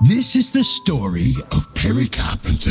This is the story of Perry Carpenter